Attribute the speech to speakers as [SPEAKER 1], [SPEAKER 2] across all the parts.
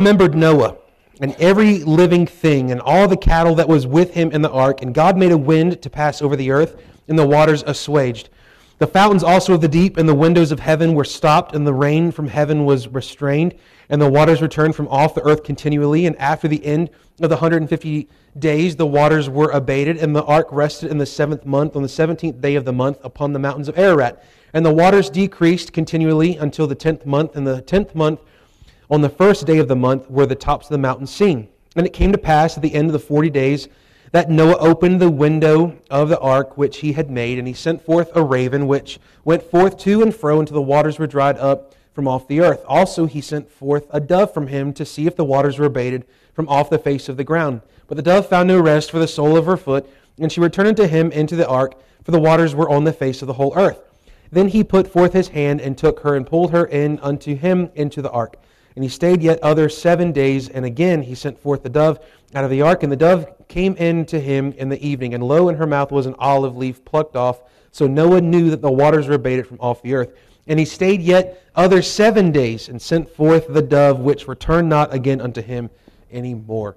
[SPEAKER 1] remembered Noah and every living thing and all the cattle that was with him in the ark, and God made a wind to pass over the earth, and the waters assuaged. The fountains also of the deep and the windows of heaven were stopped, and the rain from heaven was restrained, and the waters returned from off the earth continually. And after the end of the 150 days, the waters were abated, and the ark rested in the seventh month, on the seventeenth day of the month, upon the mountains of Ararat. And the waters decreased continually until the tenth month, and the tenth month, on the first day of the month were the tops of the mountains seen. And it came to pass at the end of the forty days that Noah opened the window of the ark which he had made, and he sent forth a raven which went forth to and fro until the waters were dried up from off the earth. Also he sent forth a dove from him to see if the waters were abated from off the face of the ground. But the dove found no rest for the sole of her foot, and she returned unto him into the ark, for the waters were on the face of the whole earth. Then he put forth his hand and took her and pulled her in unto him into the ark. And he stayed yet other seven days, and again he sent forth the dove out of the ark, and the dove came in to him in the evening, and lo, in her mouth was an olive leaf plucked off. So Noah knew that the waters were abated from off the earth. And he stayed yet other seven days, and sent forth the dove, which returned not again unto him any more.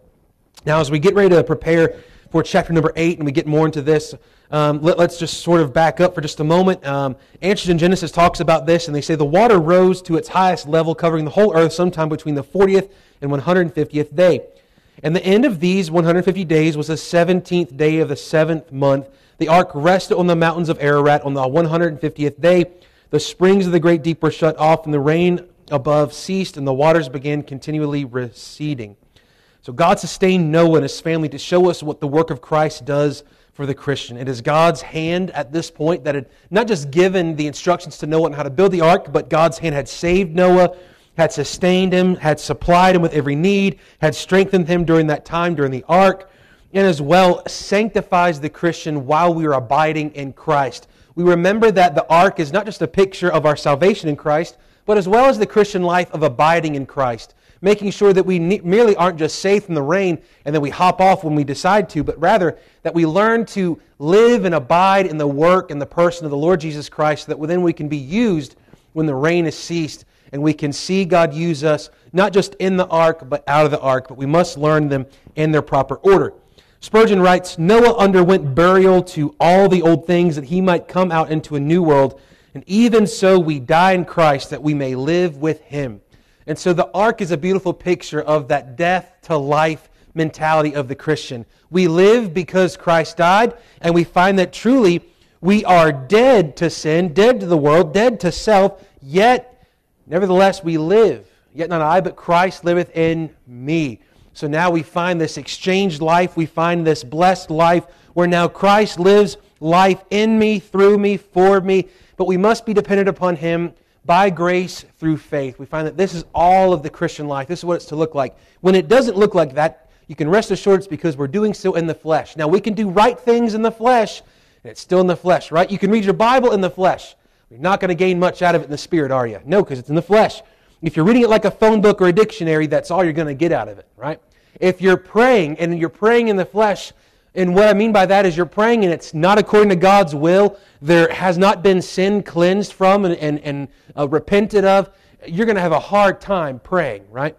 [SPEAKER 1] Now, as we get ready to prepare for chapter number eight, and we get more into this, um, let, us just sort of back up for just a moment. Um, Answers in Genesis talks about this, and they say the water rose to its highest level, covering the whole earth sometime between the 40th and 150th day. And the end of these 150 days was the 17th day of the seventh month. The ark rested on the mountains of Ararat on the 150th day. The springs of the great deep were shut off, and the rain above ceased, and the waters began continually receding. So God sustained Noah and his family to show us what the work of Christ does for the Christian. It is God's hand at this point that had not just given the instructions to Noah on how to build the ark, but God's hand had saved Noah, had sustained him, had supplied him with every need, had strengthened him during that time during the ark, and as well sanctifies the Christian while we are abiding in Christ. We remember that the ark is not just a picture of our salvation in Christ, but as well as the Christian life of abiding in Christ making sure that we merely aren't just safe in the rain and then we hop off when we decide to, but rather that we learn to live and abide in the work and the person of the Lord Jesus Christ, so that then we can be used when the rain has ceased and we can see God use us not just in the ark, but out of the ark, but we must learn them in their proper order. Spurgeon writes Noah underwent burial to all the old things that he might come out into a new world, and even so we die in Christ that we may live with him. And so the ark is a beautiful picture of that death to life mentality of the Christian. We live because Christ died, and we find that truly we are dead to sin, dead to the world, dead to self, yet nevertheless we live. Yet not I, but Christ liveth in me. So now we find this exchanged life, we find this blessed life where now Christ lives life in me, through me, for me, but we must be dependent upon Him by grace through faith. We find that this is all of the Christian life. This is what it's to look like. When it doesn't look like that, you can rest assured it's because we're doing so in the flesh. Now, we can do right things in the flesh, and it's still in the flesh, right? You can read your Bible in the flesh. You're not going to gain much out of it in the spirit, are you? No, because it's in the flesh. If you're reading it like a phone book or a dictionary, that's all you're going to get out of it, right? If you're praying and you're praying in the flesh, and what I mean by that is you're praying and it's not according to God's will. There has not been sin cleansed from and, and, and uh, repented of. You're going to have a hard time praying, right?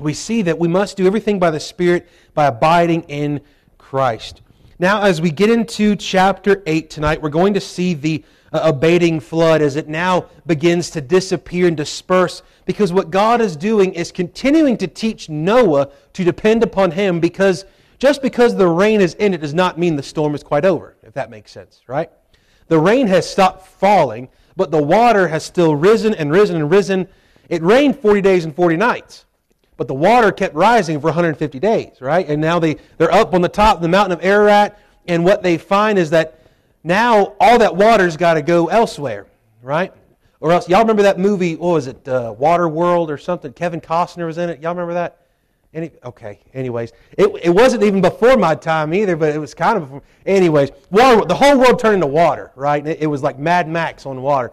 [SPEAKER 1] We see that we must do everything by the Spirit by abiding in Christ. Now, as we get into chapter 8 tonight, we're going to see the uh, abating flood as it now begins to disappear and disperse because what God is doing is continuing to teach Noah to depend upon Him because just because the rain is in it does not mean the storm is quite over, if that makes sense, right? The rain has stopped falling, but the water has still risen and risen and risen. It rained 40 days and 40 nights, but the water kept rising for 150 days, right? And now they, they're up on the top of the mountain of Ararat, and what they find is that now all that water's got to go elsewhere, right? Or else, y'all remember that movie, what was it, uh, Water World or something? Kevin Costner was in it. Y'all remember that? Any, okay, anyways. It, it wasn't even before my time either, but it was kind of before. Anyways, water, the whole world turned into water, right? It, it was like Mad Max on water.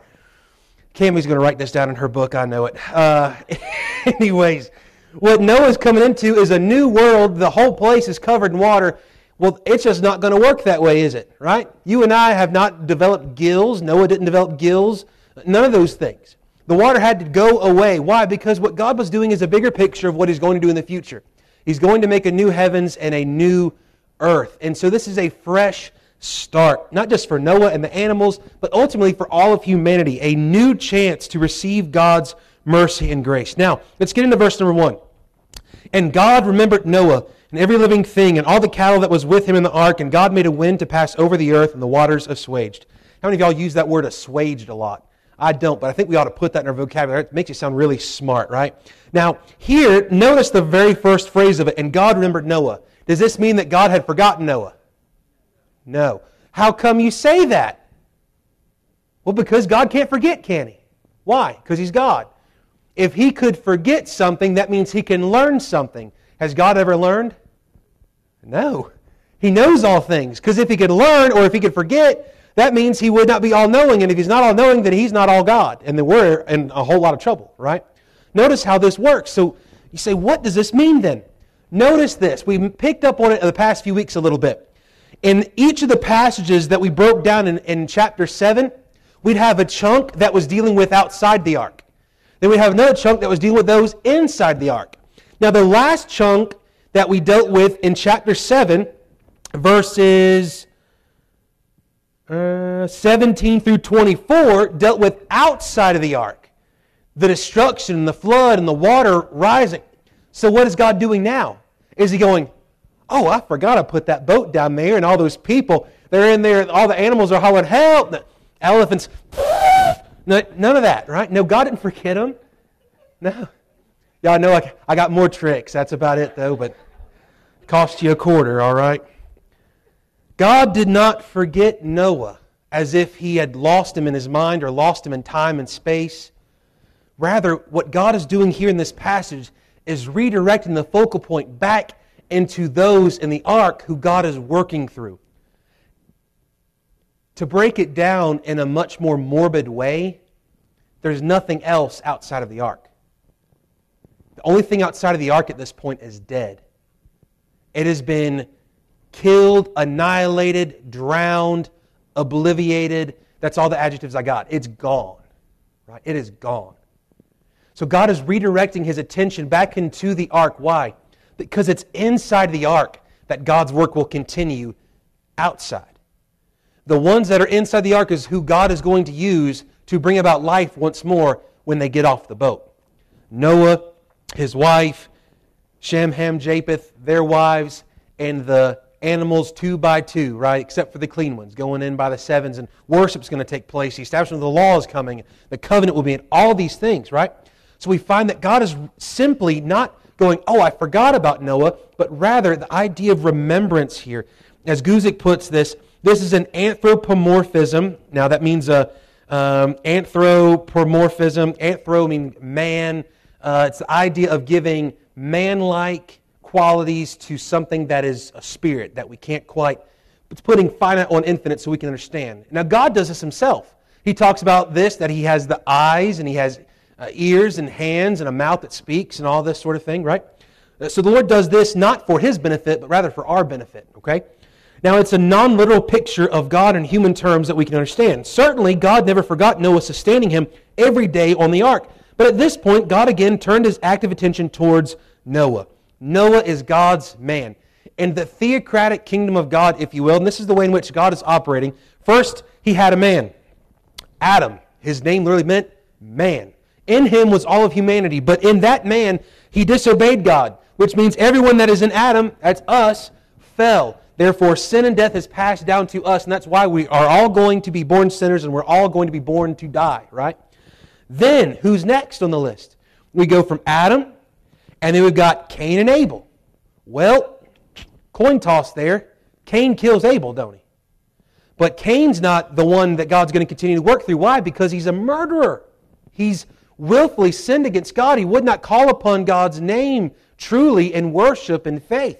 [SPEAKER 1] Cammy's going to write this down in her book, I know it. Uh, anyways, what Noah's coming into is a new world. The whole place is covered in water. Well, it's just not going to work that way, is it? Right? You and I have not developed gills. Noah didn't develop gills. None of those things. The water had to go away. Why? Because what God was doing is a bigger picture of what He's going to do in the future. He's going to make a new heavens and a new earth. And so this is a fresh start, not just for Noah and the animals, but ultimately for all of humanity, a new chance to receive God's mercy and grace. Now, let's get into verse number one. And God remembered Noah and every living thing and all the cattle that was with him in the ark, and God made a wind to pass over the earth, and the waters assuaged. How many of y'all use that word assuaged a lot? I don't, but I think we ought to put that in our vocabulary. It makes you sound really smart, right? Now, here, notice the very first phrase of it, and God remembered Noah. Does this mean that God had forgotten Noah? No. How come you say that? Well, because God can't forget, can He? Why? Because He's God. If He could forget something, that means He can learn something. Has God ever learned? No. He knows all things. Because if He could learn or if He could forget, that means he would not be all knowing. And if he's not all knowing, then he's not all God. And then we're in a whole lot of trouble, right? Notice how this works. So you say, what does this mean then? Notice this. We picked up on it in the past few weeks a little bit. In each of the passages that we broke down in, in chapter 7, we'd have a chunk that was dealing with outside the ark. Then we have another chunk that was dealing with those inside the ark. Now, the last chunk that we dealt with in chapter 7, verses uh, 17 through 24 dealt with outside of the ark the destruction and the flood and the water rising. So, what is God doing now? Is He going, Oh, I forgot I put that boat down there and all those people, they're in there, all the animals are hollering, Help! The elephants, no, none of that, right? No, God didn't forget them. No. Y'all know I got more tricks. That's about it, though, but cost you a quarter, all right? God did not forget Noah as if he had lost him in his mind or lost him in time and space. Rather, what God is doing here in this passage is redirecting the focal point back into those in the ark who God is working through. To break it down in a much more morbid way, there's nothing else outside of the ark. The only thing outside of the ark at this point is dead. It has been killed, annihilated, drowned, obliviated. That's all the adjectives I got. It's gone. Right? It is gone. So God is redirecting his attention back into the ark. Why? Because it's inside the ark that God's work will continue outside. The ones that are inside the ark is who God is going to use to bring about life once more when they get off the boat. Noah, his wife, Shem, Ham, Japheth, their wives, and the animals two by two, right? Except for the clean ones, going in by the sevens, and worship's going to take place. The establishment of the law is coming. The covenant will be in all these things, right? So we find that God is simply not going, oh, I forgot about Noah, but rather the idea of remembrance here. As Guzik puts this, this is an anthropomorphism. Now that means a um, anthropomorphism. Anthro means man. Uh, it's the idea of giving man-like qualities to something that is a spirit that we can't quite, it's putting finite on infinite so we can understand. Now, God does this himself. He talks about this, that he has the eyes and he has uh, ears and hands and a mouth that speaks and all this sort of thing, right? Uh, so the Lord does this not for his benefit, but rather for our benefit, okay? Now, it's a non literal picture of God in human terms that we can understand. Certainly, God never forgot Noah sustaining him every day on the ark. But at this point, God again turned his active attention towards Noah. Noah is God's man. In the theocratic kingdom of God, if you will, and this is the way in which God is operating, first, he had a man, Adam. His name literally meant man. In him was all of humanity, but in that man, he disobeyed God, which means everyone that is in Adam, that's us, fell. Therefore, sin and death has passed down to us, and that's why we are all going to be born sinners and we're all going to be born to die, right? Then, who's next on the list? We go from Adam and then we've got Cain and Abel. Well, coin toss there. Cain kills Abel, don't he? But Cain's not the one that God's going to continue to work through. Why? Because he's a murderer. He's willfully sinned against God. He would not call upon God's name truly in worship and faith.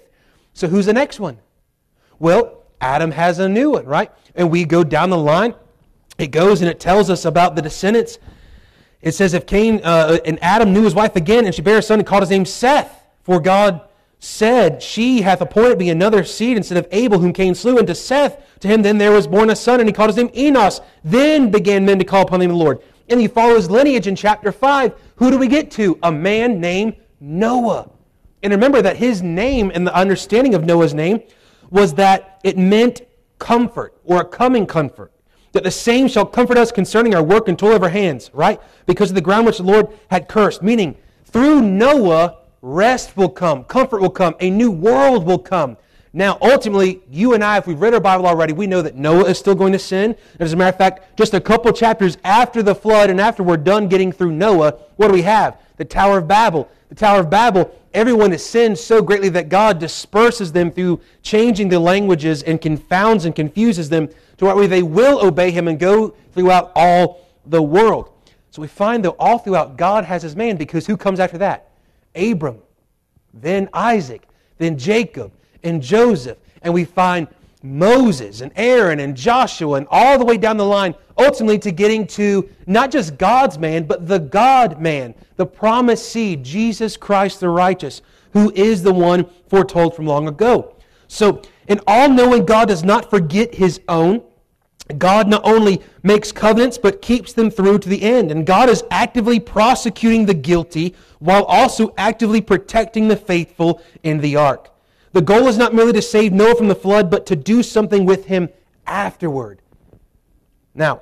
[SPEAKER 1] So who's the next one? Well, Adam has a new one, right? And we go down the line. It goes and it tells us about the descendants it says, if Cain uh, and Adam knew his wife again, and she bare a son and called his name Seth, for God said, She hath appointed me another seed instead of Abel, whom Cain slew. And to Seth, to him then there was born a son, and he called his name Enos. Then began men to call upon the name of the Lord. And he follows lineage in chapter 5. Who do we get to? A man named Noah. And remember that his name and the understanding of Noah's name was that it meant comfort or a coming comfort. That the same shall comfort us concerning our work and toil of our hands, right? Because of the ground which the Lord had cursed. Meaning, through Noah, rest will come, comfort will come, a new world will come. Now, ultimately, you and I, if we've read our Bible already, we know that Noah is still going to sin. As a matter of fact, just a couple chapters after the flood and after we're done getting through Noah, what do we have? The Tower of Babel. The Tower of Babel, everyone has sinned so greatly that God disperses them through changing the languages and confounds and confuses them to where they will obey him and go throughout all the world. So we find that all throughout God has his man because who comes after that? Abram, then Isaac, then Jacob, and Joseph. And we find Moses and Aaron and Joshua and all the way down the line, ultimately to getting to not just God's man, but the God man, the promised seed, Jesus Christ the righteous, who is the one foretold from long ago. So, in all knowing, God does not forget his own. God not only makes covenants, but keeps them through to the end. And God is actively prosecuting the guilty while also actively protecting the faithful in the ark. The goal is not merely to save Noah from the flood, but to do something with him afterward. Now,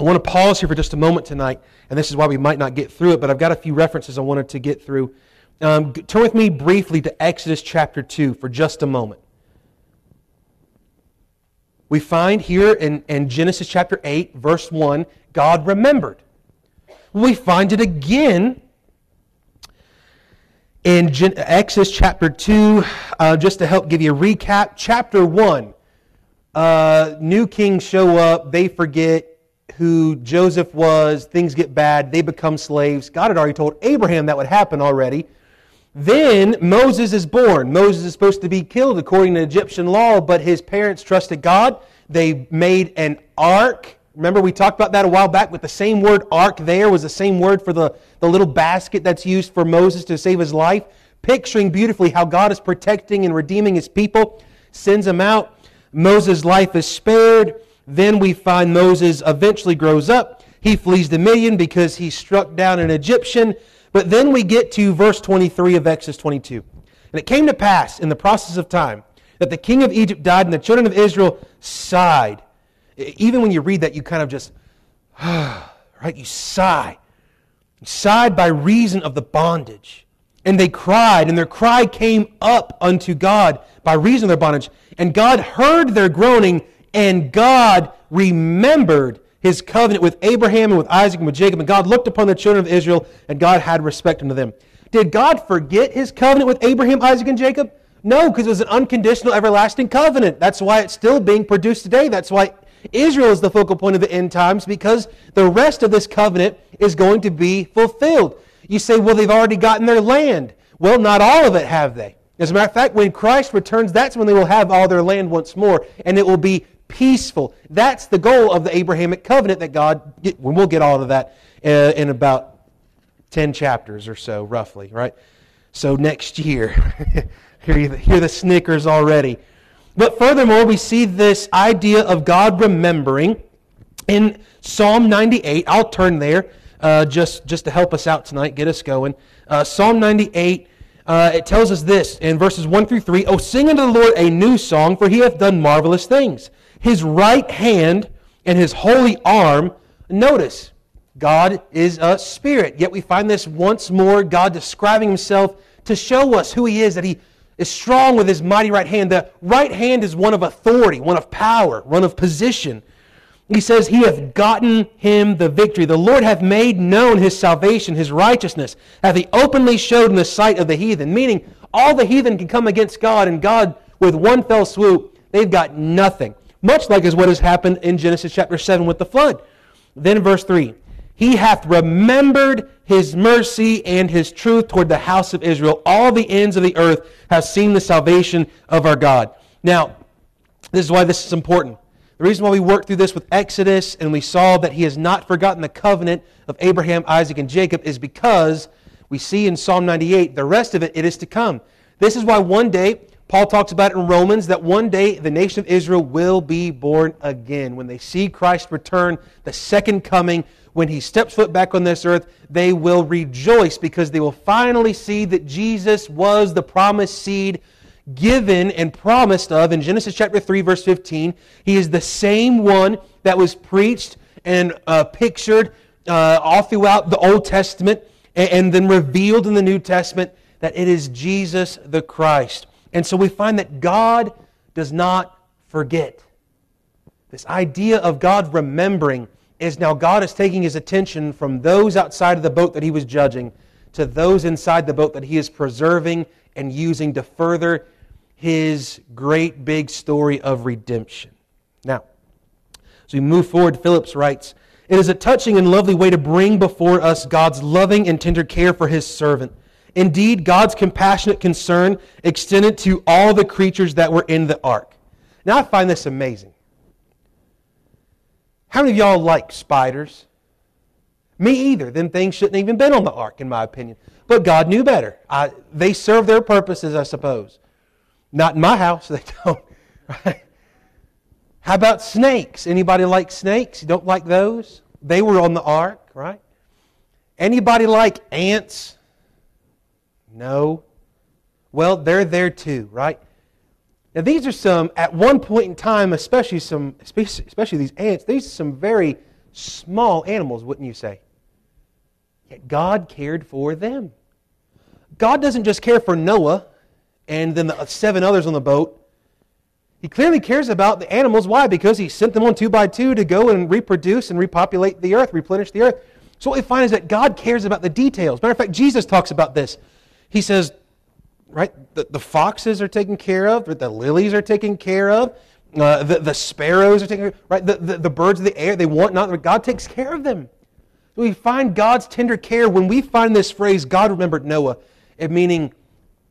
[SPEAKER 1] I want to pause here for just a moment tonight, and this is why we might not get through it, but I've got a few references I wanted to get through. Um, turn with me briefly to Exodus chapter 2 for just a moment. We find here in, in Genesis chapter 8, verse 1, God remembered. We find it again in Gen- Exodus chapter 2, uh, just to help give you a recap, chapter 1, uh, new kings show up, they forget who Joseph was, things get bad, they become slaves. God had already told Abraham that would happen already. Then Moses is born. Moses is supposed to be killed according to Egyptian law, but his parents trusted God. They made an ark Remember, we talked about that a while back with the same word ark there was the same word for the, the little basket that's used for Moses to save his life, picturing beautifully how God is protecting and redeeming his people, sends them out. Moses' life is spared. Then we find Moses eventually grows up. He flees to Midian because he struck down an Egyptian. But then we get to verse 23 of Exodus 22. And it came to pass in the process of time that the king of Egypt died, and the children of Israel sighed even when you read that, you kind of just, right? You sigh. You sighed by reason of the bondage. And they cried, and their cry came up unto God by reason of their bondage. And God heard their groaning, and God remembered his covenant with Abraham and with Isaac and with Jacob. And God looked upon the children of Israel, and God had respect unto them. Did God forget his covenant with Abraham, Isaac, and Jacob? No, because it was an unconditional, everlasting covenant. That's why it's still being produced today. That's why Israel is the focal point of the end times because the rest of this covenant is going to be fulfilled. You say, well, they've already gotten their land. Well, not all of it have they. As a matter of fact, when Christ returns, that's when they will have all their land once more, and it will be peaceful. That's the goal of the Abrahamic covenant that God, we'll get all of that uh, in about 10 chapters or so, roughly, right? So next year, hear, hear the snickers already. But furthermore, we see this idea of God remembering in Psalm 98. I'll turn there uh, just, just to help us out tonight, get us going. Uh, Psalm 98, uh, it tells us this in verses 1 through 3 Oh, sing unto the Lord a new song, for he hath done marvelous things. His right hand and his holy arm, notice, God is a spirit. Yet we find this once more, God describing himself to show us who he is, that he is strong with his mighty right hand. The right hand is one of authority, one of power, one of position. He says, He hath gotten him the victory. The Lord hath made known his salvation, his righteousness, hath he openly showed in the sight of the heathen. Meaning, all the heathen can come against God, and God, with one fell swoop, they've got nothing. Much like is what has happened in Genesis chapter 7 with the flood. Then, verse 3 He hath remembered his mercy and his truth toward the house of Israel. All the ends of the earth have seen the salvation of our God. Now, this is why this is important. The reason why we worked through this with Exodus and we saw that he has not forgotten the covenant of Abraham, Isaac, and Jacob is because we see in Psalm 98, the rest of it, it is to come. This is why one day Paul talks about in Romans that one day the nation of Israel will be born again. When they see Christ return, the second coming, when he steps foot back on this earth, they will rejoice because they will finally see that Jesus was the promised seed given and promised of in Genesis chapter 3, verse 15. He is the same one that was preached and uh, pictured uh, all throughout the Old Testament and, and then revealed in the New Testament that it is Jesus the Christ. And so we find that God does not forget. This idea of God remembering is now God is taking his attention from those outside of the boat that he was judging to those inside the boat that he is preserving and using to further his great big story of redemption. Now, as we move forward, Phillips writes, It is a touching and lovely way to bring before us God's loving and tender care for his servant Indeed, God's compassionate concern extended to all the creatures that were in the ark. Now, I find this amazing. How many of y'all like spiders? Me either. Them things shouldn't even been on the ark, in my opinion. But God knew better. I, they serve their purposes, I suppose. Not in my house, they don't. Right? How about snakes? Anybody like snakes? You don't like those? They were on the ark, right? Anybody like ants? No. Well, they're there too, right? Now, these are some, at one point in time, especially some, especially these ants, these are some very small animals, wouldn't you say? Yet God cared for them. God doesn't just care for Noah and then the seven others on the boat. He clearly cares about the animals. Why? Because he sent them on two by two to go and reproduce and repopulate the earth, replenish the earth. So what we find is that God cares about the details. Matter of fact, Jesus talks about this. He says, right, the, the foxes are taken care of, the lilies are taken care of, uh, the, the sparrows are taken care of, right? The, the, the birds of the air, they want not, God takes care of them. We find God's tender care when we find this phrase, God remembered Noah, it meaning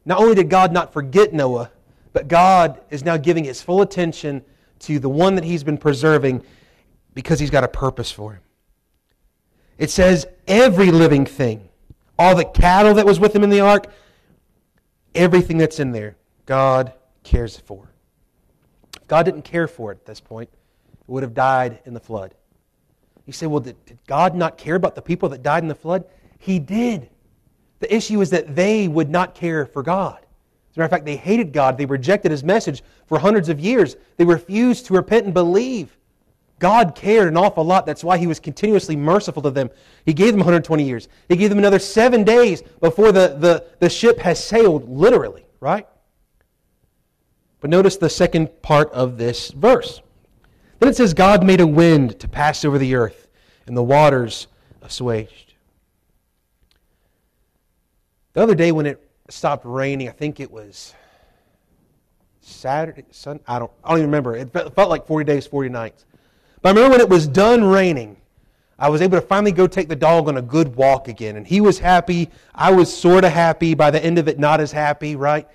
[SPEAKER 1] not only did God not forget Noah, but God is now giving his full attention to the one that he's been preserving because he's got a purpose for him. It says, every living thing all the cattle that was with him in the ark, everything that's in there, God cares for. If God didn't care for it at this point, it would have died in the flood. You say, well, did, did God not care about the people that died in the flood? He did. The issue is that they would not care for God. As a matter of fact, they hated God. They rejected his message for hundreds of years. They refused to repent and believe. God cared an awful lot. That's why he was continuously merciful to them. He gave them 120 years. He gave them another seven days before the, the, the ship has sailed, literally, right? But notice the second part of this verse. Then it says, God made a wind to pass over the earth, and the waters assuaged. The other day when it stopped raining, I think it was Saturday, Sun, I don't, I don't even remember. It felt like 40 days, 40 nights. But I remember when it was done raining, I was able to finally go take the dog on a good walk again. And he was happy. I was sort of happy. By the end of it, not as happy, right?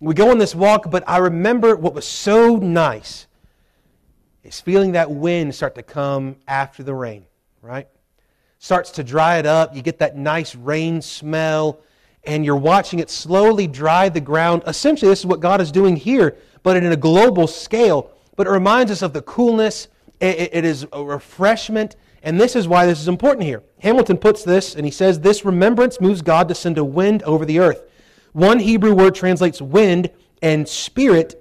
[SPEAKER 1] We go on this walk, but I remember what was so nice is feeling that wind start to come after the rain, right? Starts to dry it up. You get that nice rain smell, and you're watching it slowly dry the ground. Essentially, this is what God is doing here, but in a global scale. But it reminds us of the coolness it, it is a refreshment, and this is why this is important here. Hamilton puts this, and he says, This remembrance moves God to send a wind over the earth. One Hebrew word translates wind and spirit.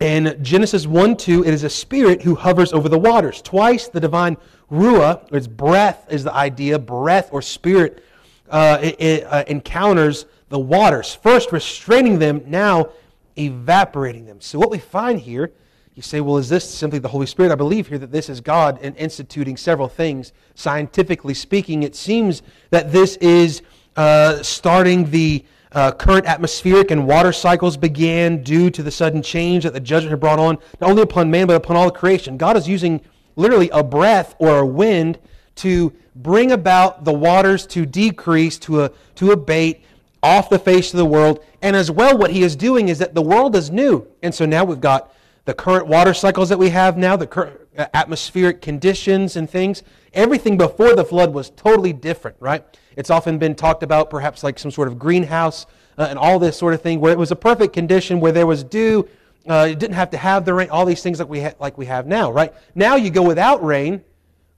[SPEAKER 1] In Genesis 1 2, it is a spirit who hovers over the waters. Twice the divine ruah, its breath is the idea, breath or spirit, uh, it, it, uh, encounters the waters. First restraining them, now evaporating them. So what we find here you say, well, is this simply the Holy Spirit? I believe here that this is God in instituting several things. Scientifically speaking, it seems that this is uh, starting the uh, current atmospheric and water cycles began due to the sudden change that the judgment had brought on, not only upon man, but upon all creation. God is using literally a breath or a wind to bring about the waters to decrease, to, a, to abate off the face of the world. And as well, what he is doing is that the world is new. And so now we've got the current water cycles that we have now, the current uh, atmospheric conditions and things, everything before the flood was totally different, right? It's often been talked about perhaps like some sort of greenhouse uh, and all this sort of thing, where it was a perfect condition, where there was dew, uh, you didn't have to have the rain, all these things like we, ha- like we have now, right? Now you go without rain,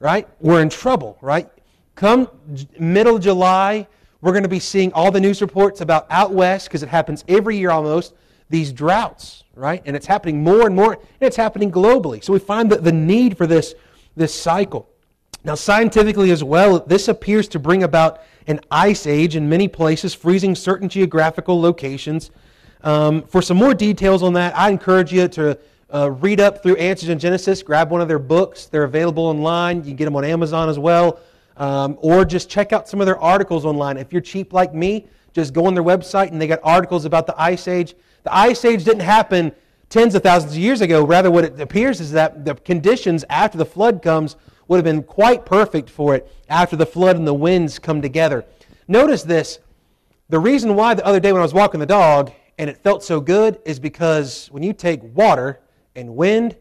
[SPEAKER 1] right? We're in trouble, right? Come j- middle July, we're going to be seeing all the news reports about out west, because it happens every year almost, these droughts, right? And it's happening more and more, and it's happening globally. So we find that the need for this, this cycle. Now, scientifically as well, this appears to bring about an ice age in many places, freezing certain geographical locations. Um, for some more details on that, I encourage you to uh, read up through Answers in Genesis, grab one of their books. They're available online. You can get them on Amazon as well. Um, or just check out some of their articles online. If you're cheap like me, just go on their website and they got articles about the Ice Age. The Ice Age didn't happen tens of thousands of years ago. Rather, what it appears is that the conditions after the flood comes would have been quite perfect for it after the flood and the winds come together. Notice this. The reason why the other day when I was walking the dog and it felt so good is because when you take water and wind,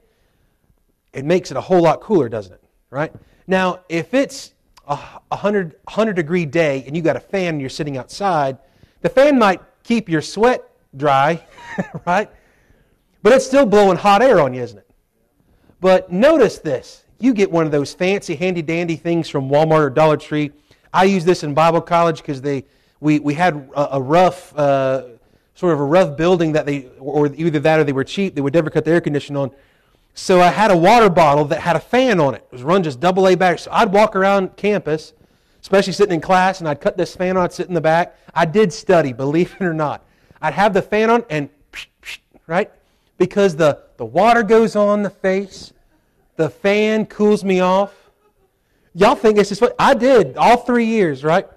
[SPEAKER 1] it makes it a whole lot cooler, doesn't it? Right? Now, if it's a 100, 100 degree day and you got a fan and you're sitting outside, the fan might keep your sweat dry, right? But it's still blowing hot air on you, isn't it? But notice this. You get one of those fancy, handy dandy things from Walmart or Dollar Tree. I use this in Bible college because they we, we had a, a rough uh, sort of a rough building that they or either that or they were cheap. They would never cut the air conditioning on. So I had a water bottle that had a fan on it. It was run just double A battery. So I'd walk around campus, especially sitting in class, and I'd cut this fan on, I'd sit in the back. I did study, believe it or not. I'd have the fan on and right? Because the, the water goes on the face, the fan cools me off. Y'all think this is what I did all three years, right?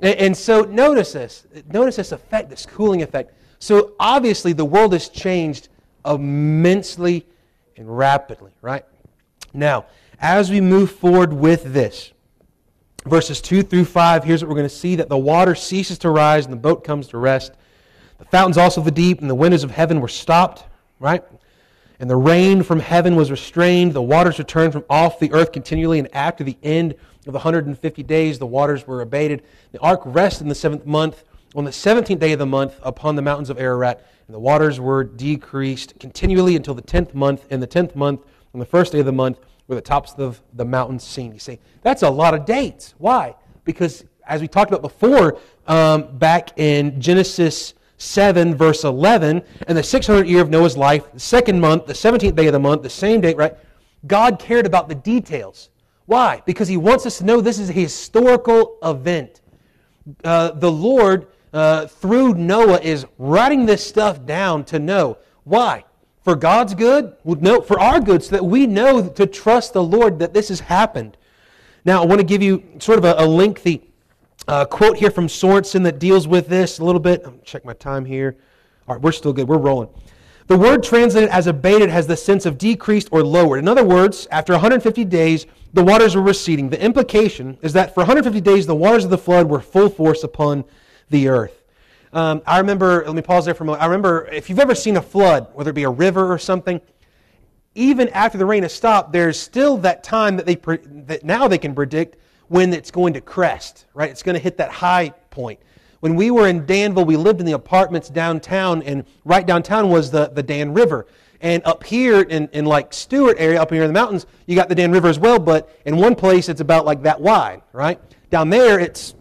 [SPEAKER 1] And, and so notice this. Notice this effect, this cooling effect. So obviously the world has changed immensely and rapidly, right? Now, as we move forward with this, verses 2 through 5, here's what we're going to see that the water ceases to rise and the boat comes to rest. The fountains also of the deep and the windows of heaven were stopped, right? And the rain from heaven was restrained. The waters returned from off the earth continually. And after the end of the 150 days, the waters were abated. The ark rested in the seventh month, on the 17th day of the month, upon the mountains of Ararat. And the waters were decreased continually until the 10th month. In the 10th month, on the first day of the month, were the tops of the mountains seen. You see, that's a lot of dates. Why? Because, as we talked about before, um, back in Genesis 7, verse 11, and the 600th year of Noah's life, the second month, the 17th day of the month, the same date, right? God cared about the details. Why? Because He wants us to know this is a historical event. Uh, the Lord, uh, through Noah, is writing this stuff down to know. Why? For God's good? Well, no, for our good, so that we know to trust the Lord that this has happened. Now, I want to give you sort of a, a lengthy uh, quote here from Sorensen that deals with this a little bit. check my time here. All right, we're still good. We're rolling. The word translated as abated has the sense of decreased or lowered. In other words, after 150 days, the waters were receding. The implication is that for 150 days, the waters of the flood were full force upon the earth. Um, I remember, let me pause there for a moment. I remember if you've ever seen a flood, whether it be a river or something, even after the rain has stopped, there's still that time that they that now they can predict when it's going to crest, right? It's going to hit that high point. When we were in Danville, we lived in the apartments downtown, and right downtown was the, the Dan River. And up here in, in like Stuart area, up here in the mountains, you got the Dan River as well, but in one place it's about like that wide, right? Down there it's,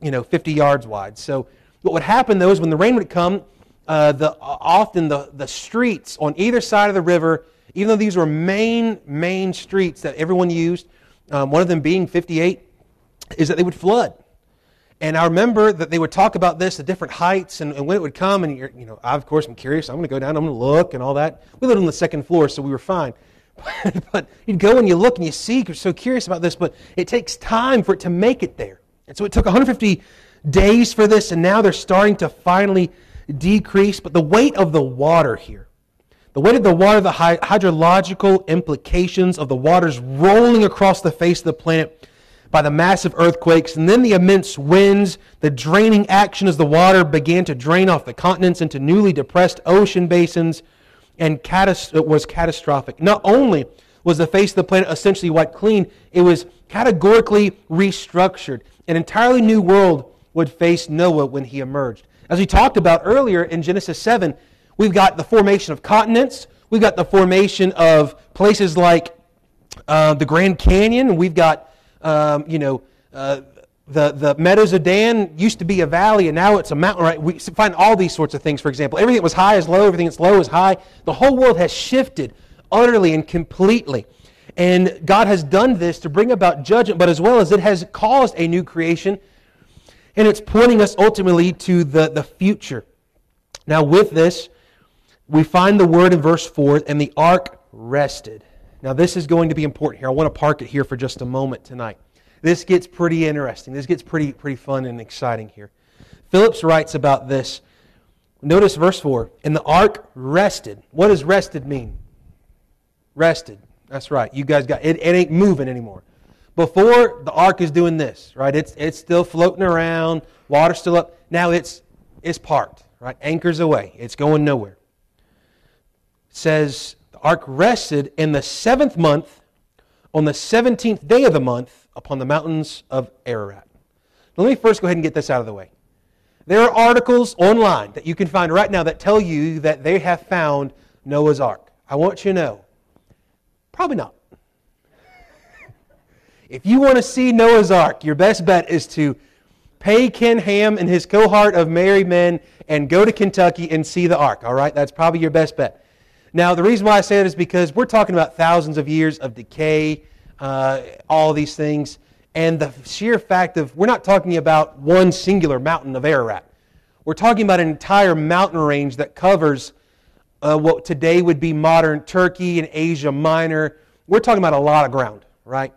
[SPEAKER 1] you know, 50 yards wide. So what would happen though is when the rain would come, uh, the, often the, the streets on either side of the river, even though these were main, main streets that everyone used, um, one of them being 58, is that they would flood. And I remember that they would talk about this at different heights and, and when it would come. And, you know, I, of course, I'm curious. I'm going to go down, I'm going to look and all that. We lived on the second floor, so we were fine. but you'd go and you look and you see, you're so curious about this, but it takes time for it to make it there. And so it took 150 days for this, and now they're starting to finally decrease. But the weight of the water here, the weight of the water, the hydrological implications of the waters rolling across the face of the planet, by the massive earthquakes, and then the immense winds, the draining action as the water began to drain off the continents into newly depressed ocean basins, and was catastrophic. Not only was the face of the planet essentially wiped clean, it was categorically restructured. An entirely new world would face Noah when he emerged. As we talked about earlier in Genesis 7, we've got the formation of continents, we've got the formation of places like uh, the Grand Canyon, we've got, um, you know, uh, the, the meadows of Dan used to be a valley and now it's a mountain, right? We find all these sorts of things, for example. Everything that was high is low, everything that's low is high. The whole world has shifted utterly and completely. And God has done this to bring about judgment, but as well as it has caused a new creation. And it's pointing us ultimately to the, the future. Now, with this, we find the word in verse 4 and the ark rested. Now, this is going to be important here. I want to park it here for just a moment tonight. This gets pretty interesting. This gets pretty, pretty fun and exciting here. Phillips writes about this. Notice verse 4. And the ark rested. What does rested mean? Rested. That's right. You guys got it, it ain't moving anymore. Before the ark is doing this, right? It's it's still floating around, water's still up. Now it's it's parked, right? Anchors away. It's going nowhere. Says the ark rested in the seventh month on the seventeenth day of the month upon the mountains of Ararat. Now, let me first go ahead and get this out of the way. There are articles online that you can find right now that tell you that they have found Noah's Ark. I want you to know, probably not. if you want to see Noah's Ark, your best bet is to pay Ken Ham and his cohort of merry men and go to Kentucky and see the Ark, all right? That's probably your best bet. Now, the reason why I say that is because we're talking about thousands of years of decay uh, all these things. And the sheer fact of, we're not talking about one singular mountain of Ararat. We're talking about an entire mountain range that covers uh, what today would be modern Turkey and Asia Minor. We're talking about a lot of ground, right?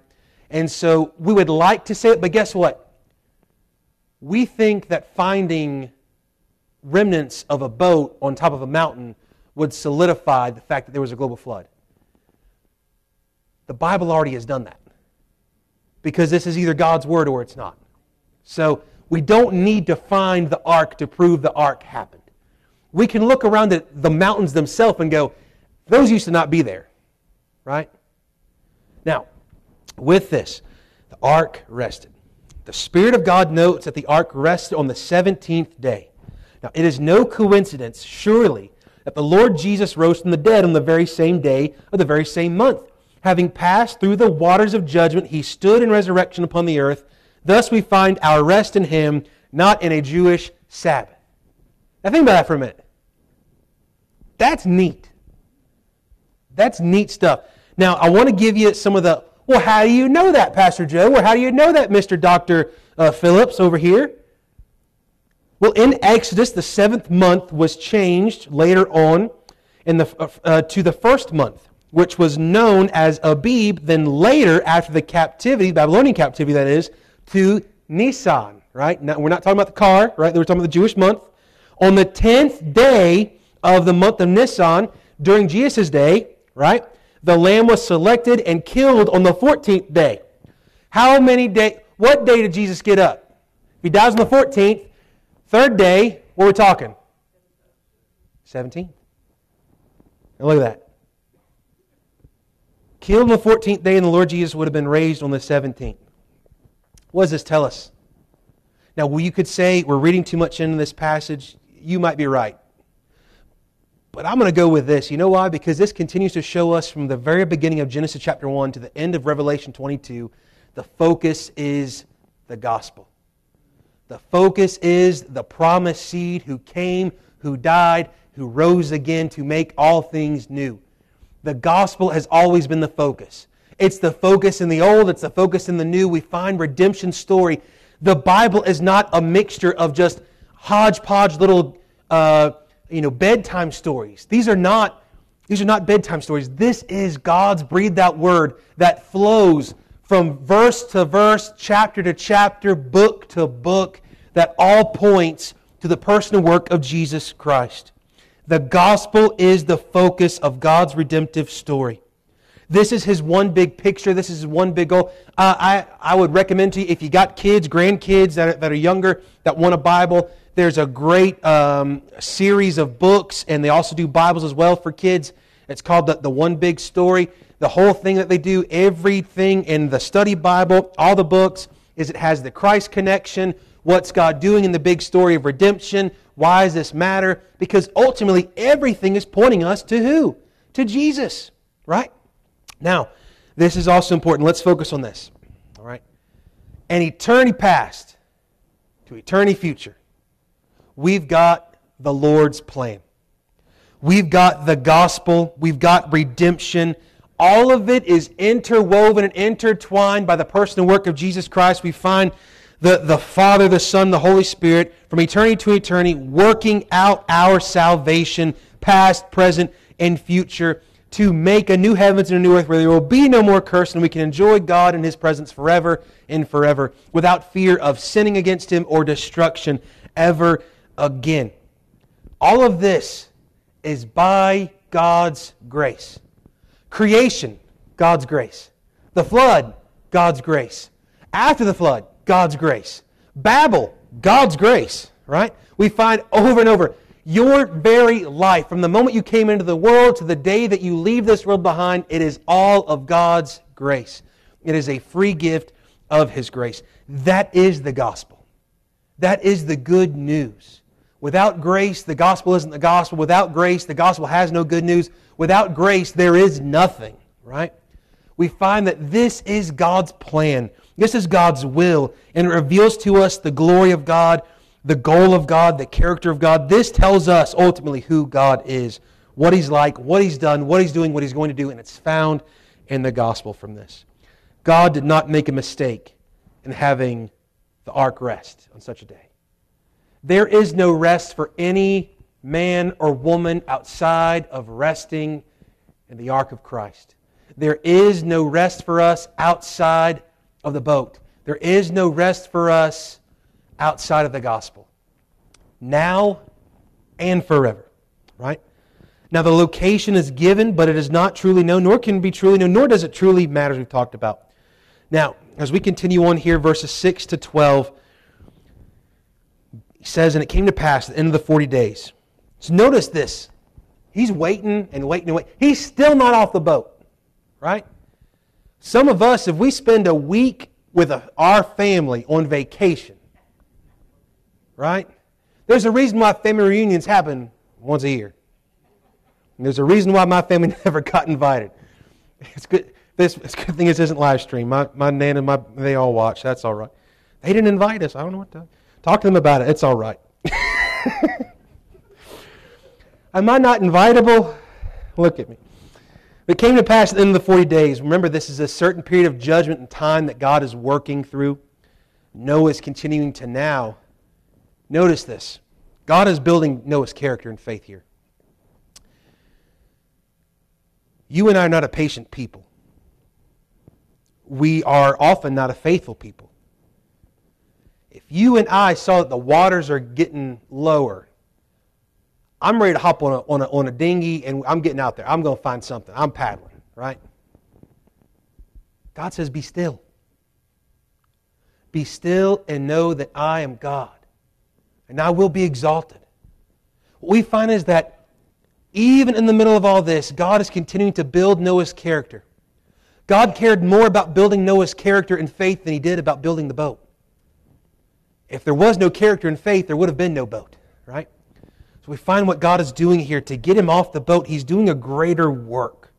[SPEAKER 1] And so we would like to say it, but guess what? We think that finding remnants of a boat on top of a mountain would solidify the fact that there was a global flood. The Bible already has done that. Because this is either God's word or it's not. So we don't need to find the ark to prove the ark happened. We can look around at the mountains themselves and go, those used to not be there. Right? Now, with this, the ark rested. The Spirit of God notes that the ark rested on the 17th day. Now, it is no coincidence, surely, that the Lord Jesus rose from the dead on the very same day of the very same month having passed through the waters of judgment, he stood in resurrection upon the earth. Thus we find our rest in him, not in a Jewish Sabbath. Now think about that for a minute. That's neat. That's neat stuff. Now, I want to give you some of the, well, how do you know that, Pastor Joe? Or how do you know that, Mr. Dr. Uh, Phillips over here? Well, in Exodus, the seventh month was changed later on in the, uh, uh to the first month which was known as Abib, then later, after the captivity, Babylonian captivity that is, to Nisan, right? Now, we're not talking about the car, right? We're talking about the Jewish month. On the 10th day of the month of Nisan, during Jesus' day, right, the lamb was selected and killed on the 14th day. How many days, what day did Jesus get up? If he dies on the 14th, third day, what we're we talking? 17. Now look at that killed on the 14th day, and the Lord Jesus would have been raised on the 17th. What does this tell us? Now, you could say we're reading too much into this passage. You might be right. But I'm going to go with this. You know why? Because this continues to show us from the very beginning of Genesis chapter 1 to the end of Revelation 22, the focus is the gospel. The focus is the promised seed who came, who died, who rose again to make all things new. The gospel has always been the focus. It's the focus in the old, it's the focus in the new. We find redemption story. The Bible is not a mixture of just hodgepodge little uh, you know, bedtime stories. These are not these are not bedtime stories. This is God's breathed out word that flows from verse to verse, chapter to chapter, book to book, that all points to the personal work of Jesus Christ. The gospel is the focus of God's redemptive story. This is his one big picture. This is his one big goal. Uh, I, I would recommend to you, if you got kids, grandkids that are, that are younger, that want a Bible, there's a great um, series of books, and they also do Bibles as well for kids. It's called the, the One Big Story. The whole thing that they do, everything in the study Bible, all the books, is it has the Christ connection What's God doing in the big story of redemption? Why does this matter? Because ultimately, everything is pointing us to who? To Jesus, right? Now, this is also important. Let's focus on this, all right? An eternity past to eternity future, we've got the Lord's plan. We've got the gospel, we've got redemption. All of it is interwoven and intertwined by the person and work of Jesus Christ. We find the, the Father, the Son, the Holy Spirit, from eternity to eternity, working out our salvation, past, present, and future, to make a new heavens and a new earth where there will be no more curse and we can enjoy God in His presence forever and forever without fear of sinning against Him or destruction ever again. All of this is by God's grace. Creation, God's grace. The flood, God's grace. After the flood, God's grace. Babel, God's grace, right? We find over and over your very life, from the moment you came into the world to the day that you leave this world behind, it is all of God's grace. It is a free gift of His grace. That is the gospel. That is the good news. Without grace, the gospel isn't the gospel. Without grace, the gospel has no good news. Without grace, there is nothing, right? We find that this is God's plan. This is God's will, and it reveals to us the glory of God, the goal of God, the character of God. This tells us ultimately who God is, what He's like, what He's done, what He's doing, what He's going to do, and it's found in the gospel from this. God did not make a mistake in having the ark rest on such a day. There is no rest for any man or woman outside of resting in the ark of Christ. There is no rest for us outside of the boat. There is no rest for us outside of the gospel. Now and forever. Right? Now, the location is given, but it is not truly known, nor can be truly known, nor does it truly matter, as we've talked about. Now, as we continue on here, verses 6 to 12, he says, And it came to pass at the end of the 40 days. So notice this. He's waiting and waiting and waiting. He's still not off the boat, right? Some of us, if we spend a week with a, our family on vacation, right? There's a reason why family reunions happen once a year. And there's a reason why my family never got invited. It's good. This it's good thing this isn't live stream. My my nan and my they all watch. That's all right. They didn't invite us. I don't know what to talk to them about it. It's all right. Am I not invitable? Look at me. It came to pass at the end of the 40 days. Remember, this is a certain period of judgment and time that God is working through. Noah is continuing to now. Notice this God is building Noah's character and faith here. You and I are not a patient people. We are often not a faithful people. You and I saw that the waters are getting lower I'm ready to hop on a, on a, on a dinghy and I'm getting out there. I'm going to find something. I'm paddling, right? God says, Be still. Be still and know that I am God, and I will be exalted. What we find is that even in the middle of all this, God is continuing to build Noah's character. God cared more about building Noah's character and faith than he did about building the boat. If there was no character and faith, there would have been no boat, right? So we find what God is doing here to get him off the boat. He's doing a greater work.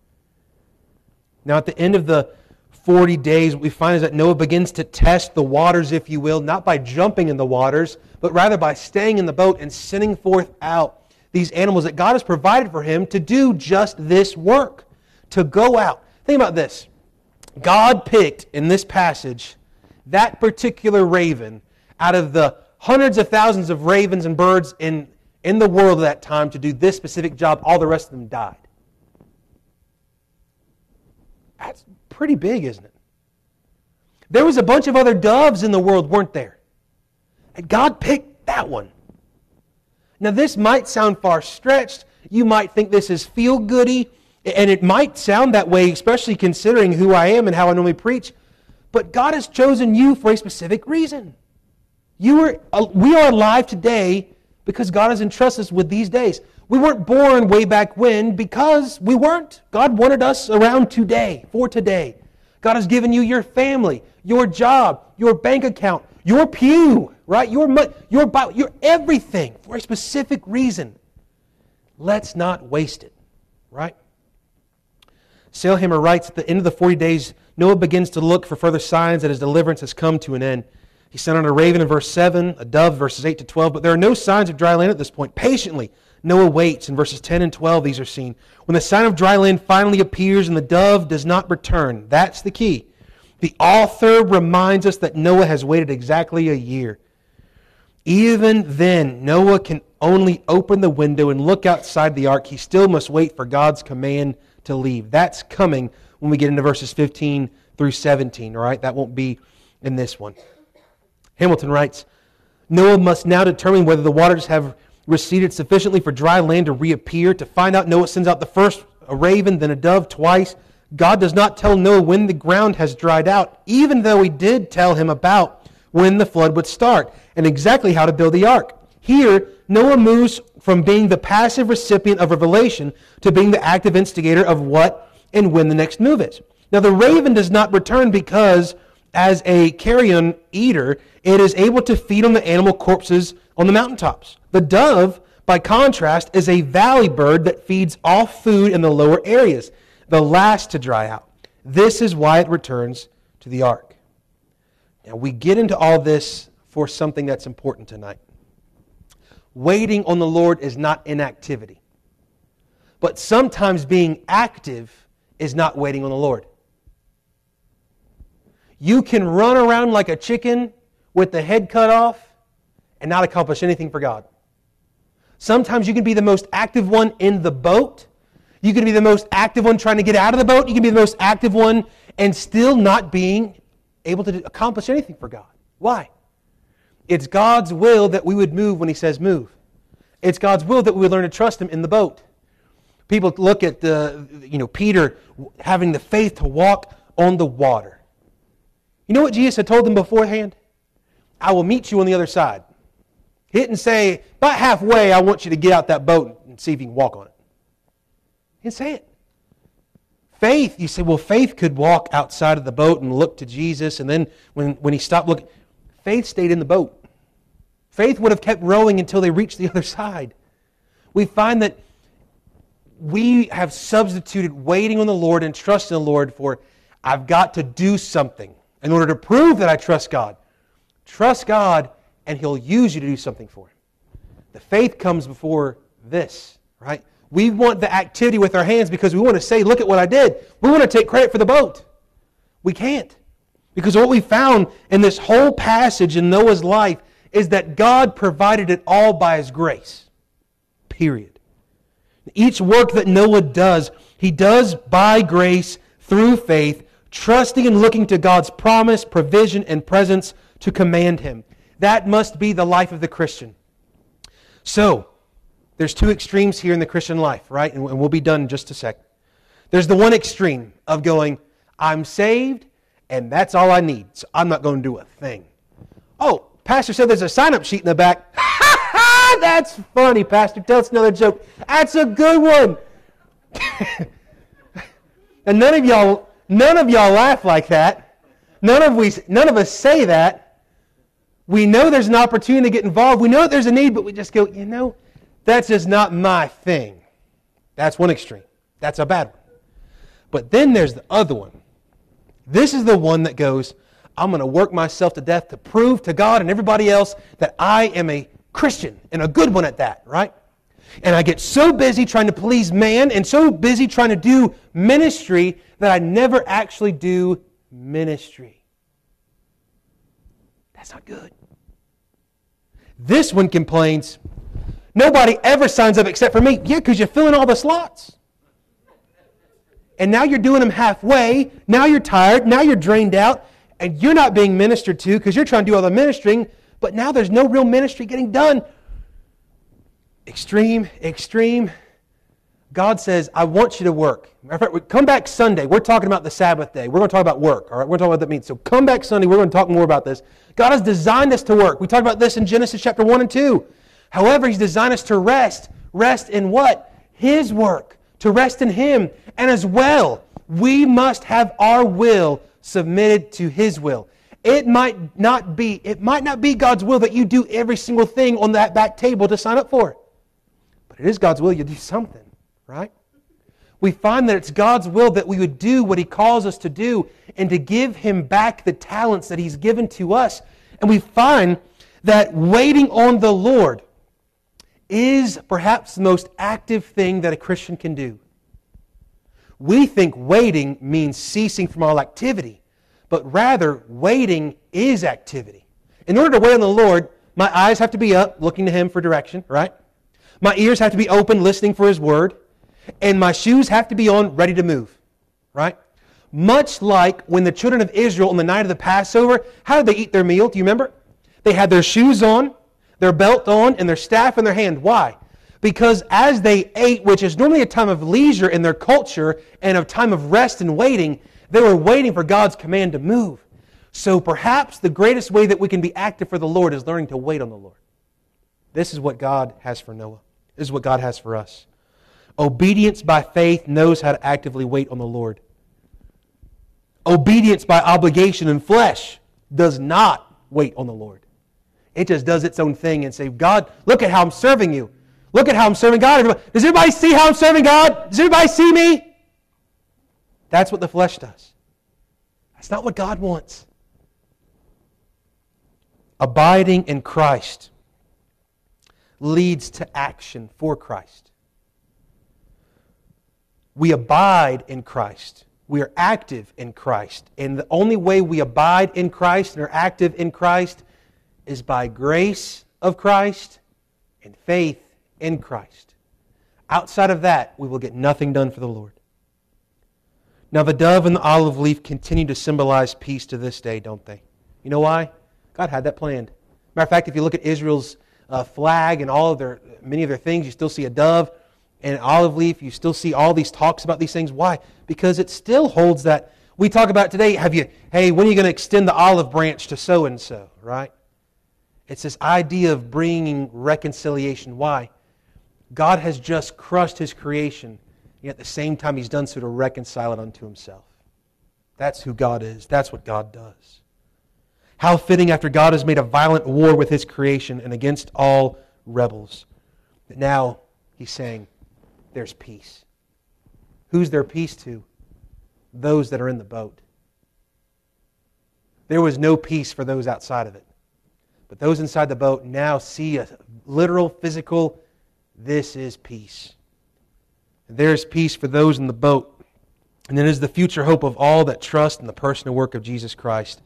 [SPEAKER 1] Now, at the end of the 40 days, what we find is that Noah begins to test the waters, if you will, not by jumping in the waters, but rather by staying in the boat and sending forth out these animals that God has provided for him to do just this work, to go out. Think about this. God picked in this passage that particular raven out of the hundreds of thousands of ravens and birds in in the world at that time to do this specific job. All the rest of them died. That's pretty big, isn't it? There was a bunch of other doves in the world, weren't there? And God picked that one. Now, this might sound far stretched. You might think this is feel goody, and it might sound that way, especially considering who I am and how I normally preach. But God has chosen you for a specific reason. You are, uh, we are alive today because God has entrusted us with these days. We weren't born way back when because we weren't. God wanted us around today, for today. God has given you your family, your job, your bank account, your pew, right? Your, your, your everything for a specific reason. Let's not waste it, right? Sailhamer writes at the end of the 40 days, Noah begins to look for further signs that his deliverance has come to an end. He sent out a raven in verse 7, a dove, verses 8 to 12, but there are no signs of dry land at this point. Patiently, Noah waits. In verses 10 and 12, these are seen. When the sign of dry land finally appears and the dove does not return, that's the key. The author reminds us that Noah has waited exactly a year. Even then, Noah can only open the window and look outside the ark. He still must wait for God's command to leave. That's coming when we get into verses 15 through 17, all right? That won't be in this one. Hamilton writes Noah must now determine whether the waters have receded sufficiently for dry land to reappear. To find out, Noah sends out the first a raven, then a dove twice. God does not tell Noah when the ground has dried out, even though he did tell him about when the flood would start and exactly how to build the ark. Here, Noah moves from being the passive recipient of revelation to being the active instigator of what and when the next move is. Now, the raven does not return because, as a carrion eater, it is able to feed on the animal corpses on the mountaintops. The dove, by contrast, is a valley bird that feeds off food in the lower areas, the last to dry out. This is why it returns to the ark. Now, we get into all this for something that's important tonight. Waiting on the Lord is not inactivity. But sometimes being active is not waiting on the Lord. You can run around like a chicken with the head cut off and not accomplish anything for God. Sometimes you can be the most active one in the boat. You can be the most active one trying to get out of the boat. You can be the most active one and still not being able to accomplish anything for God. Why? It's God's will that we would move when He says move. It's God's will that we would learn to trust Him in the boat. People look at the, you know, Peter having the faith to walk on the water. You know what Jesus had told them beforehand? I will meet you on the other side. He didn't say, about halfway, I want you to get out that boat and see if you can walk on it. He didn't say it. Faith, you say, well, faith could walk outside of the boat and look to Jesus, and then when, when he stopped looking, faith stayed in the boat. Faith would have kept rowing until they reached the other side. We find that we have substituted waiting on the Lord and trusting the Lord for, I've got to do something in order to prove that I trust God. Trust God, and He'll use you to do something for Him. The faith comes before this, right? We want the activity with our hands because we want to say, look at what I did. We want to take credit for the boat. We can't. Because what we found in this whole passage in Noah's life is that God provided it all by His grace. Period. Each work that Noah does, he does by grace through faith, trusting and looking to God's promise, provision, and presence to command him. That must be the life of the Christian. So, there's two extremes here in the Christian life, right? And we'll be done in just a sec. There's the one extreme of going, I'm saved, and that's all I need, so I'm not going to do a thing. Oh, Pastor said there's a sign up sheet in the back. Ha ha! that's funny, Pastor. Tell us another joke. That's a good one. and none of y'all, none of y'all laugh like that. None of we, none of us say that. We know there's an opportunity to get involved. We know there's a need, but we just go, you know, that's just not my thing. That's one extreme. That's a bad one. But then there's the other one. This is the one that goes, I'm going to work myself to death to prove to God and everybody else that I am a Christian and a good one at that, right? And I get so busy trying to please man and so busy trying to do ministry that I never actually do ministry. That's not good. This one complains, nobody ever signs up except for me. Yeah, because you're filling all the slots. And now you're doing them halfway. Now you're tired. Now you're drained out. And you're not being ministered to because you're trying to do all the ministering. But now there's no real ministry getting done. Extreme, extreme. God says, I want you to work. Matter of fact, come back Sunday. We're talking about the Sabbath day. We're going to talk about work. All right, we're going to talk about what that means. So come back Sunday. We're going to talk more about this. God has designed us to work. We talked about this in Genesis chapter 1 and 2. However, He's designed us to rest. Rest in what? His work. To rest in Him. And as well, we must have our will submitted to His will. It might not be, it might not be God's will that you do every single thing on that back table to sign up for it. Is God's will you do something, right? We find that it's God's will that we would do what He calls us to do and to give Him back the talents that He's given to us. And we find that waiting on the Lord is perhaps the most active thing that a Christian can do. We think waiting means ceasing from all activity but rather waiting is activity. In order to wait on the Lord, my eyes have to be up, looking to Him for direction, right? My ears have to be open, listening for His word. And my shoes have to be on, ready to move, right? Much like when the children of Israel on the night of the Passover, how did they eat their meal? Do you remember? They had their shoes on, their belt on, and their staff in their hand. Why? Because as they ate, which is normally a time of leisure in their culture and a time of rest and waiting, they were waiting for God's command to move. So perhaps the greatest way that we can be active for the Lord is learning to wait on the Lord. This is what God has for Noah. Is what God has for us. Obedience by faith knows how to actively wait on the Lord. Obedience by obligation and flesh does not wait on the Lord. It just does its own thing and say, God, look at how I'm serving you. Look at how I'm serving God. Everybody, Does everybody see how I'm serving God? Does everybody see me? That's what the flesh does. That's not what God wants. Abiding in Christ leads to action for Christ. We abide in Christ. We are active in Christ. And the only way we abide in Christ and are active in Christ is by grace of Christ and faith in Christ. Outside of that, we will get nothing done for the Lord. Now, the dove and the olive leaf continue to symbolize peace to this day, don't they? You know why? God had that planned. Matter of fact, if you look at Israel's uh, flag and all of their many of their things, you still see a dove and an olive leaf. You still see all these talks about these things. Why? Because it still holds that. We talk about today. Have you? Hey, when are you going to extend the olive branch to so and so? Right? It's this idea of bringing reconciliation. Why? God has just crushed His creation Yet at the same time, he's done so to reconcile it unto himself. That's who God is. That's what God does. How fitting after God has made a violent war with his creation and against all rebels. That now he's saying, there's peace. Who's there peace to? Those that are in the boat. There was no peace for those outside of it. But those inside the boat now see a literal, physical, this is peace. There is peace for those in the boat. And it is the future hope of all that trust in the personal work of Jesus Christ.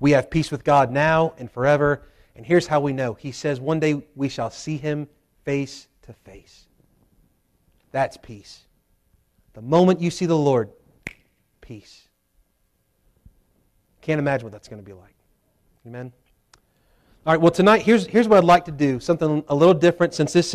[SPEAKER 1] We have peace with God now and forever. And here's how we know He says, One day we shall see Him face to face. That's peace. The moment you see the Lord, peace. Can't imagine what that's going to be like. Amen? All right, well, tonight, here's, here's what I'd like to do something a little different since this is.